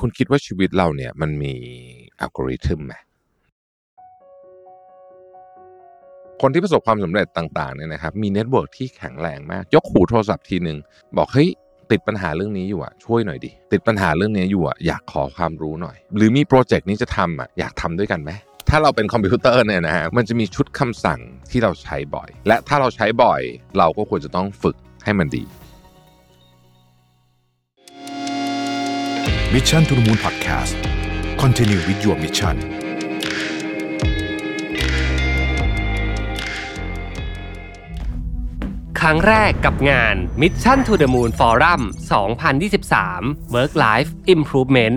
คุณคิดว่าชีวิตเราเนี่ยมันมีอัลกอริทึมไหมคนที่ประสบความสำเร็จต่างๆเนี่ยนะครับมี network ที่แข็งแรงมาก ยกหูโทรศัพท์ทีหนึ่งบอกเฮ้ยติดปัญหาเรื่องนี้อยู่อะช่วยหน่อยดิติดปัญหาเรื่องนี้อยู่อะอยากขอความรู้หน่อย หรือมี project นี้จะทำอะอยากทำด้วยกันไหมถ้าเราเป็นคอมพิวเตอร์เนี่ยนะฮะมันจะมีชุดคำสั่งที่เราใช้บ่อย และถ้าเราใช้บ่อย เราก็ควรจะต้องฝึกให้มันดี มิชชั่นทุลมูลพอดแคสต์คอนเทนิววิดีโอมิชชั่นครั้งแรกกับงาน Mission to the Moon Forum 2023 Work Life Improvement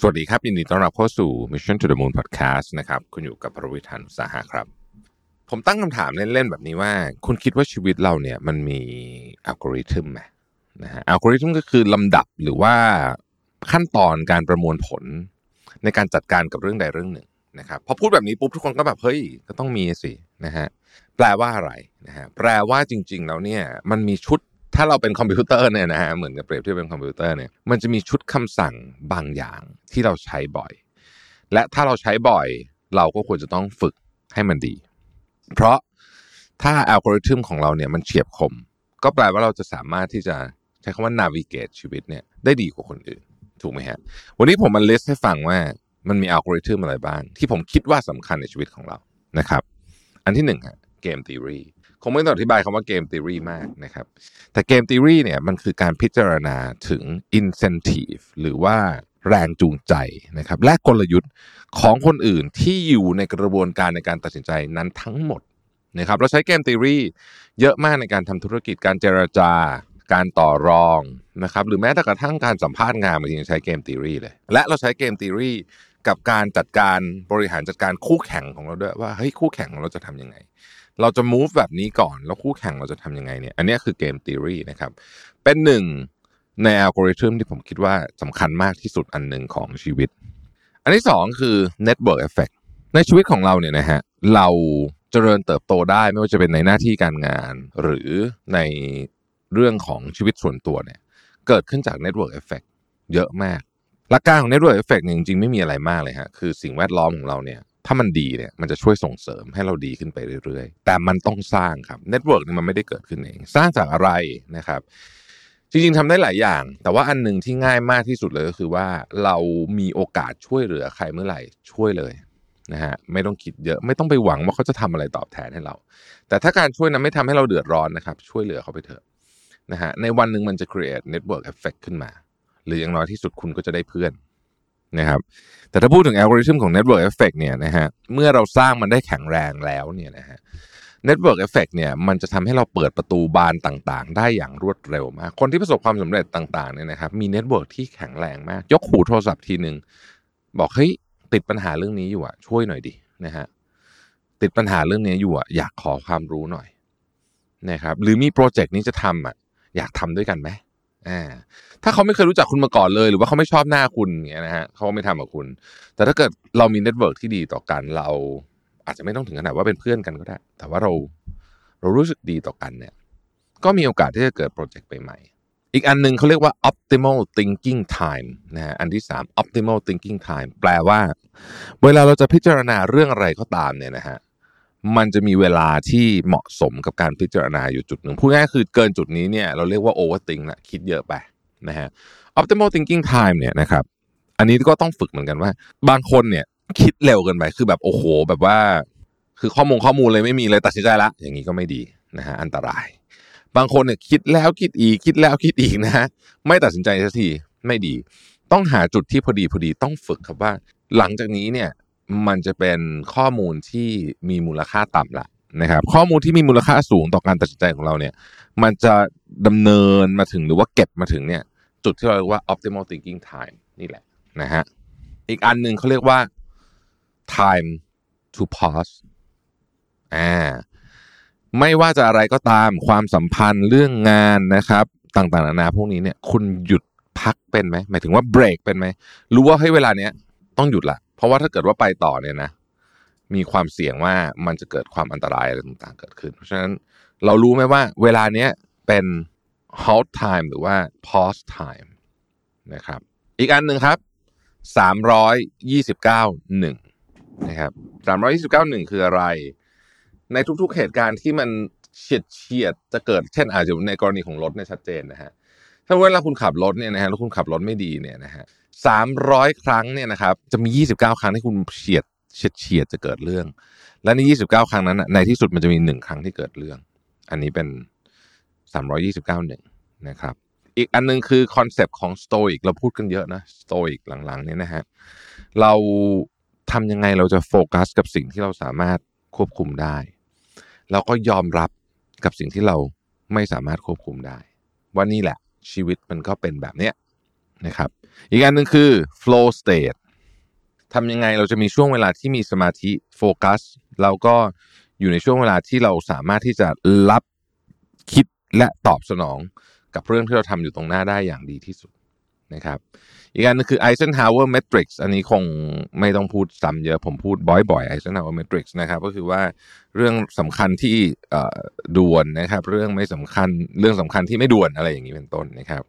สวัสดีครับ ยินดีต้อนรับเข้าสู่ Mission to the Moon Podcast นะครับคุณอยู่กับรวิศ หาญอุตสาหะครับ ผมตั้งคำถามเล่น ๆ แบบนี้ว่า คุณคิดว่าชีวิตเราเนี่ยมันมีอัลกอริทึมไหมนะฮะอัลกอริทึมก็คือลำดับหรือว่าขั้นตอนการประมวลผลในการจัดการกับเรื่องใดเรื่องหนึ่งนะครับพอพูดแบบนี้ปุ๊บทุกคนก็แบบเฮ้ยก็ต้องมีสินะฮะแปลว่าอะไรนะฮะแปลว่าจริง ๆ แล้วเนี่ยมันมีชุด ถ้าเราเป็นคอมพิวเตอร์เนี่ยนะฮะเหมือนกับเปรียบเทียบเป็นคอมพิวเตอร์เนี่ยมันจะมีชุดคำสั่งบางอย่างที่เราใช้บ่อย และถ้าเราใช้บ่อย เราก็ควรจะต้องฝึกให้มันดี เพราะถ้าอัลกอริทึมของเราเนี่ยมันเฉียบคม ก็แปลว่าเราจะสามารถที่จะใช้คำว่า navigate ชีวิตเนี่ยได้ดีกว่าคนอื่น ถูกไหมฮะ วันนี้ผมมา list ให้ฟังว่ามันมีอัลกอริทึมอะไรบ้าง ที่ผมคิดว่าสำคัญในชีวิตของเรานะครับ อันที่หนึ่งฮะเกม theory คงไม่ต้องอธิบายคำว่าเกม theory มากนะครับ แต่เกม theory เนี่ยมันคือการพิจารณาถึง incentive หรือว่าแรงจูงใจนะครับและกลยุทธ์ของคนอื่นที่อยู่ในกระบวนการในการตัดสินใจนั้นทั้งหมดนะครับเราใช้เกม theory เยอะมากในการทำธุรกิจการเจรจาการต่อรองนะครับหรือแม้แต่กระทั่งการสัมภาษณ์งานบางทียังใช้เกม theory เลย และเราใช้เกม theory กับการจัดการบริหารจัดการคู่แข่งของเราด้วยว่าเฮ้ยคู่แข่งของเราจะทำยังไง เราจะ move แบบนี้ก่อน แล้วคู่แข่งเราจะทำยังไงเนี่ย อันนี้คือเกม theory นะครับ เป็นหนึ่งในอัลกอริทึมที่ผมคิดว่าสำคัญมากที่สุดอันหนึ่งของชีวิต อันที่สองคือ network effect ในชีวิตของเราเนี่ยนะฮะ เราเจริญเติบโตได้ไม่ว่าจะเป็นในหน้าที่การงาน หรือในเรื่องของชีวิตส่วนตัวเนี่ย เกิดขึ้นจาก network effect เยอะมากหลักการของ network effect เนี่ยจริงๆไม่มีอะไรมากเลยฮะคือสิ่งแวดล้อมของเราเนี่ยถ้ามันดีเนี่ยมันจะช่วยส่งเสริมให้เราดีขึ้นไปเรื่อยๆ แต่มันต้องสร้างครับ network นี่มันไม่ได้เกิดขึ้นเอง สร้างจากอะไรนะครับ จริงๆทำได้หลายอย่าง แต่ว่าอันหนึ่งที่ง่ายมากที่สุดเลยก็คือว่าเรามีโอกาสช่วยเหลือใครเมื่อไหร่ช่วยเลยนะฮะไม่ต้องคิดเยอะไม่ต้องไปหวังว่าเขาจะทำอะไรตอบแทนให้เรา แต่ถ้าการช่วยนั้นไม่ทำให้เราเดือดร้อนนะครับ ช่วยเหลือเขาไปเถอะนะฮะในวันหนึ่งมันจะ create network effect ขึ้นมา หรืออย่างน้อยที่สุดคุณก็จะได้เพื่อน นะครับแต่ถ้าพูดถึงอัลกอริทึมของ Network Effect เนี่ยนะฮะเมื่อเราสร้างมันได้แข็งแรงแล้วเนี่ยนะฮะ Network Effect เนี่ยมันจะทำให้เราเปิดประตูบานต่างๆ ได้อย่างรวดเร็วมาก คนที่ประสบความสำเร็จต่างๆเนี่ยนะครับมี network ที่แข็งแรงมาก ยกหูโทรศัพท์ทีหนึ่งบอกเฮ้ยติดปัญหาเรื่องนี้อยู่อะช่วยหน่อยดินะฮะติดปัญหาเรื่องนี้อยู่อะอยากขอความรู้หน่อยนะครับหรือมีโปรเจกต์นี้จะทำอะอยากทำด้วยกันไหม อ่าถ้าเขาไม่เคยรู้จักคุณมาก่อนเลย หรือว่าเขาไม่ชอบหน้าคุณอย่างเงี้ยนะฮะเขาไม่ทำกับคุณ แต่ถ้าเกิดเรามี network ที่ดีต่อกัน เราอาจจะไม่ต้องถึงขนาดว่าเป็นเพื่อนกันก็ได้ แต่ว่าเราเรารู้สึกดีต่อกันเนี่ย ก็มีโอกาสที่จะเกิดโปรเจกต์ใหม่ๆอีกอันหนึ่งเขาเรียกว่า optimal thinking time นะฮะอันที่สาม optimal thinking time แปลว่า เวลาเราจะพิจารณาเรื่องอะไรก็ตามเนี่ยนะฮะ มันจะมีเวลาที่เหมาะสมกับการพิจารณาอยู่จุดหนึ่งพูดง่ายคือเกินจุดนี้เนี่ยเราเรียกว่า overthink ละคิดเยอะไปนะฮะ optimal thinking time เนี่ยนะครับ อันนี้ก็ต้องฝึกเหมือนกันว่า บางคนเนี่ยคิดเร็วเกินไปคือแบบโอ้โห แบบว่า คือข้อมูลข้อมูลเลยไม่มีเลยตัดสินใจละ อย่างนี้ก็ไม่ดีนะฮะอันตราย บางคนเนี่ยคิดแล้วคิดอีกคิดแล้วคิดอีกนะฮะไม่ตัดสินใจสักทีไม่ดี ต้องหาจุดที่พอดีพอดีต้องฝึกครับว่า หลังจากนี้เนี่ย มันจะเป็นข้อมูลที่มีมูลค่าต่ำละนะครับ ข้อมูลที่มีมูลค่าสูงต่อการตัดสินใจของเราเนี่ย มันจะดำเนินมาถึงหรือว่าเก็บมาถึงเนี่ย จุดที่เราเรียกว่า optimal thinking time นี่แหละนะฮะอีกอันหนึ่งเขาเรียกว่า time to pause อ่าไม่ว่าจะอะไรก็ตามความสัมพันธ์เรื่องงานนะครับ ต่างๆนานาพวกนี้เนี่ย คุณหยุดพักเป็นไหมหมายถึงว่าเบรกเป็นไหมรู้ว่าให้เวลาเนี้ยต้องหยุดละ เพราะว่าถ้าเกิดว่าไปต่อเนี่ยนะ มีความเสี่ยงว่ามันจะเกิดความอันตรายอะไรต่างๆ เกิดขึ้น เพราะฉะนั้นเรารู้ไหมว่า เวลาเนี้ยเป็น halt time หรือว่า pause time นะครับ อีกอันหนึ่งครับ 329หนึ่งนะครับ329หนึ่งคืออะไร ในทุกๆเหตุการณ์ที่มันเฉียดเฉียดจะเกิดเช่นอาจจะในกรณีของรถเนี่ยชัดเจนนะฮะ ถ้าเวลาคุณขับรถเนี่ยนะฮะแล้วคุณขับรถไม่ดีเนี่ยนะฮะสามร้อยครั้งเนี่ยนะครับจะมียี่สิบเก้าครั้งที่คุณเฉียดเฉียดเฉียดจะเกิดเรื่อง และในยี่สิบเก้าครั้งนั้นในที่สุดมันจะมีหนึ่งครั้งที่เกิดเรื่อง อันนี้เป็นสามร้อยยี่สิบเก้าหนึ่งนะครับอีกอันนึงคือคอนเซปต์ของสโตอิกเราพูดกันเยอะนะสโตอิกหลังๆเนี่ยนะฮะเราทำยังไงเราจะโฟกัสกับสิ่งที่เราสามารถควบคุมได้ แล้วก็ยอมรับกับสิ่งที่เราไม่สามารถควบคุมได้ว่านี่แหละ ชีวิตมันก็เป็นแบบเนี้ยนะครับ อีกอันหนึ่งคือ flow state ทำยังไงเราจะมีช่วงเวลาที่มีสมาธิโฟกัสแล้วก็อยู่ในช่วงเวลาที่เราสามารถที่จะรับคิดและตอบสนองกับเรื่องที่เราทำอยู่ตรงหน้าได้อย่างดีที่สุด นะครับอีกอันนึงคือ Eisenhower Matrix อันนี้คงไม่ต้องพูดซ้ำเยอะผมพูดบ่อยๆ Eisenhower Matrix นะครับก็คือว่าเรื่องสำคัญที่ด่วนนะครับ เรื่องไม่สำคัญเรื่องสำคัญที่ไม่ด่วนอะไรอย่างนี้เป็นต้นนะครับ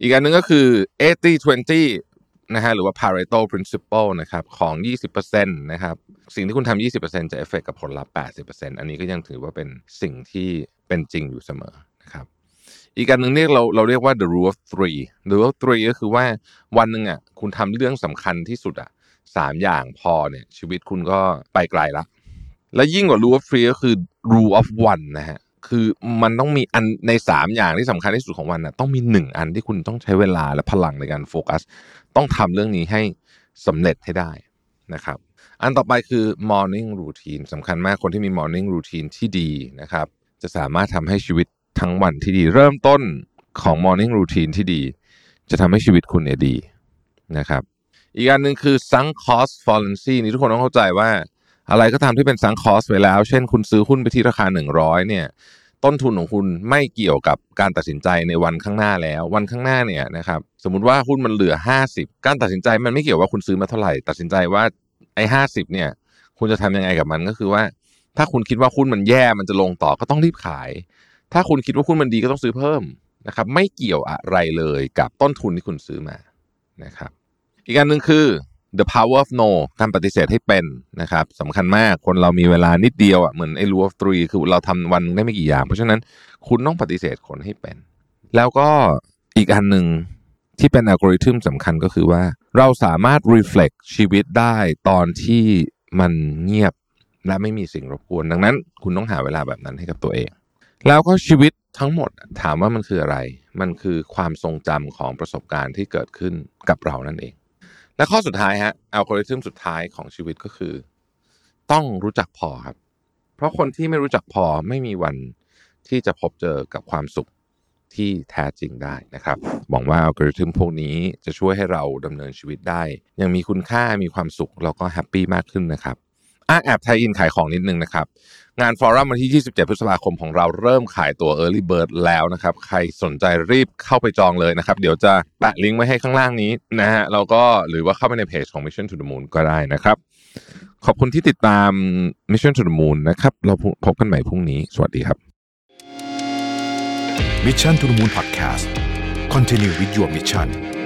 อีกอันนึงก็คือ 80-20 นะฮะหรือว่า Pareto Principle นะครับของ 20%นะครับสิ่งที่คุณทำ 20%จะเอฟเฟกกับผลลัพธ์ 80%อันนี้ก็ยังถือว่าเป็นสิ่งที่เป็นจริงอยู่เสมอนะครับ อีกอันหนึ่งเนี่ยเราเราเรียกว่า the rule of three the rule of three ก็คือว่าวันหนึ่งอะคุณทำเรื่องสำคัญที่สุดอะสามอย่างพอเนี่ย ชีวิตคุณก็ไปไกลละและยิ่งกว่า rule of three ก็คือ rule of one นะฮะคือมันต้องมีอันในสามอย่างที่สำคัญที่สุดของวันนะต้องมีหนึ่งอันที่คุณต้องใช้เวลาและพลังในการโฟกัส ต้องทำเรื่องนี้ให้สำเร็จให้ได้นะครับ อันต่อไปคือ morning routine สำคัญมากคนที่มี morning routine ที่ดีนะครับ จะสามารถทำให้ชีวิต ทั้งวันที่ดี เริ่มต้นของ morning routine ที่ดี จะทำให้ชีวิตคุณเนี่ยดีนะครับอีกอันหนึ่งคือ sunk cost fallacy นี่ทุกคนต้องเข้าใจว่า อะไรก็ตามที่เป็น sunk cost ไปแล้ว เช่นคุณซื้อหุ้นไปที่ราคา 100เนี่ยต้นทุนของคุณไม่เกี่ยวกับการตัดสินใจในวันข้างหน้าแล้ว วันข้างหน้าเนี่ยนะครับสมมุติว่าหุ้นมันเหลือ 50 การตัดสินใจมันไม่เกี่ยวว่าคุณซื้อมาเท่าไหร่ ตัดสินใจว่าไอ้ห้าสิบเนี่ยคุณจะทำยังไงกับมันก็คือว่า ถ้าคุณคิดว่าหุ้นมันแย่มันจะลงต่อก็ต้องรีบขาย ถ้าคุณคิดว่าหุ้นมันดีก็ต้องซื้อเพิ่มนะครับ ไม่เกี่ยวอะไรเลยกับต้นทุนที่คุณซื้อมานะครับ อีกอันหนึ่งคือ the power of no การปฏิเสธให้เป็นนะครับสำคัญมากคนเรามีเวลานิดเดียวอะเหมือนไอ้ rule of three คือเราทำวันได้ไม่กี่อย่าง เพราะฉะนั้นคุณต้องปฏิเสธคนให้เป็น แล้วก็อีกอันหนึ่งที่เป็นอัลกอริทึมสำคัญก็คือว่า เราสามารถ reflect ชีวิตได้ตอนที่มันเงียบและไม่มีสิ่งรบกวน ดังนั้น คุณต้องหาเวลาแบบนั้นให้กับตัวเอง แล้วก็ชีวิตทั้งหมดถามว่ามันคืออะไร มันคือความทรงจำของประสบการณ์ที่เกิดขึ้นกับเรานั่นเอง และข้อสุดท้ายฮะอัลกอริทึมสุดท้ายของชีวิตก็คือ ต้องรู้จักพอครับ เพราะคนที่ไม่รู้จักพอไม่มีวันที่จะพบเจอกับความสุขที่แท้จริงได้นะครับ หวังว่าอัลกอริทึมพวกนี้จะช่วยให้เราดำเนินชีวิตได้ อย่างมีคุณค่ามีความสุขแล้วก็แฮปปี้มากขึ้นนะครับ อะแอบไทยอินขายของนิดนึงนะครับ งานฟอรัมวันที่ 27 พฤษภาคมของเราเริ่มขายตัว Early Bird แล้วนะครับ ใครสนใจรีบเข้าไปจองเลยนะครับ เดี๋ยวจะแปะลิงก์ไว้ให้ข้างล่างนี้นะฮะแล้วก็หรือว่าเข้าไปในเพจของ Mission to the Moon ก็ได้นะครับ ขอบคุณที่ติดตาม Mission to the Moon นะครับ เราพบกันใหม่พรุ่งนี้ สวัสดีครับ Mission to the Moon Podcast Continue with your mission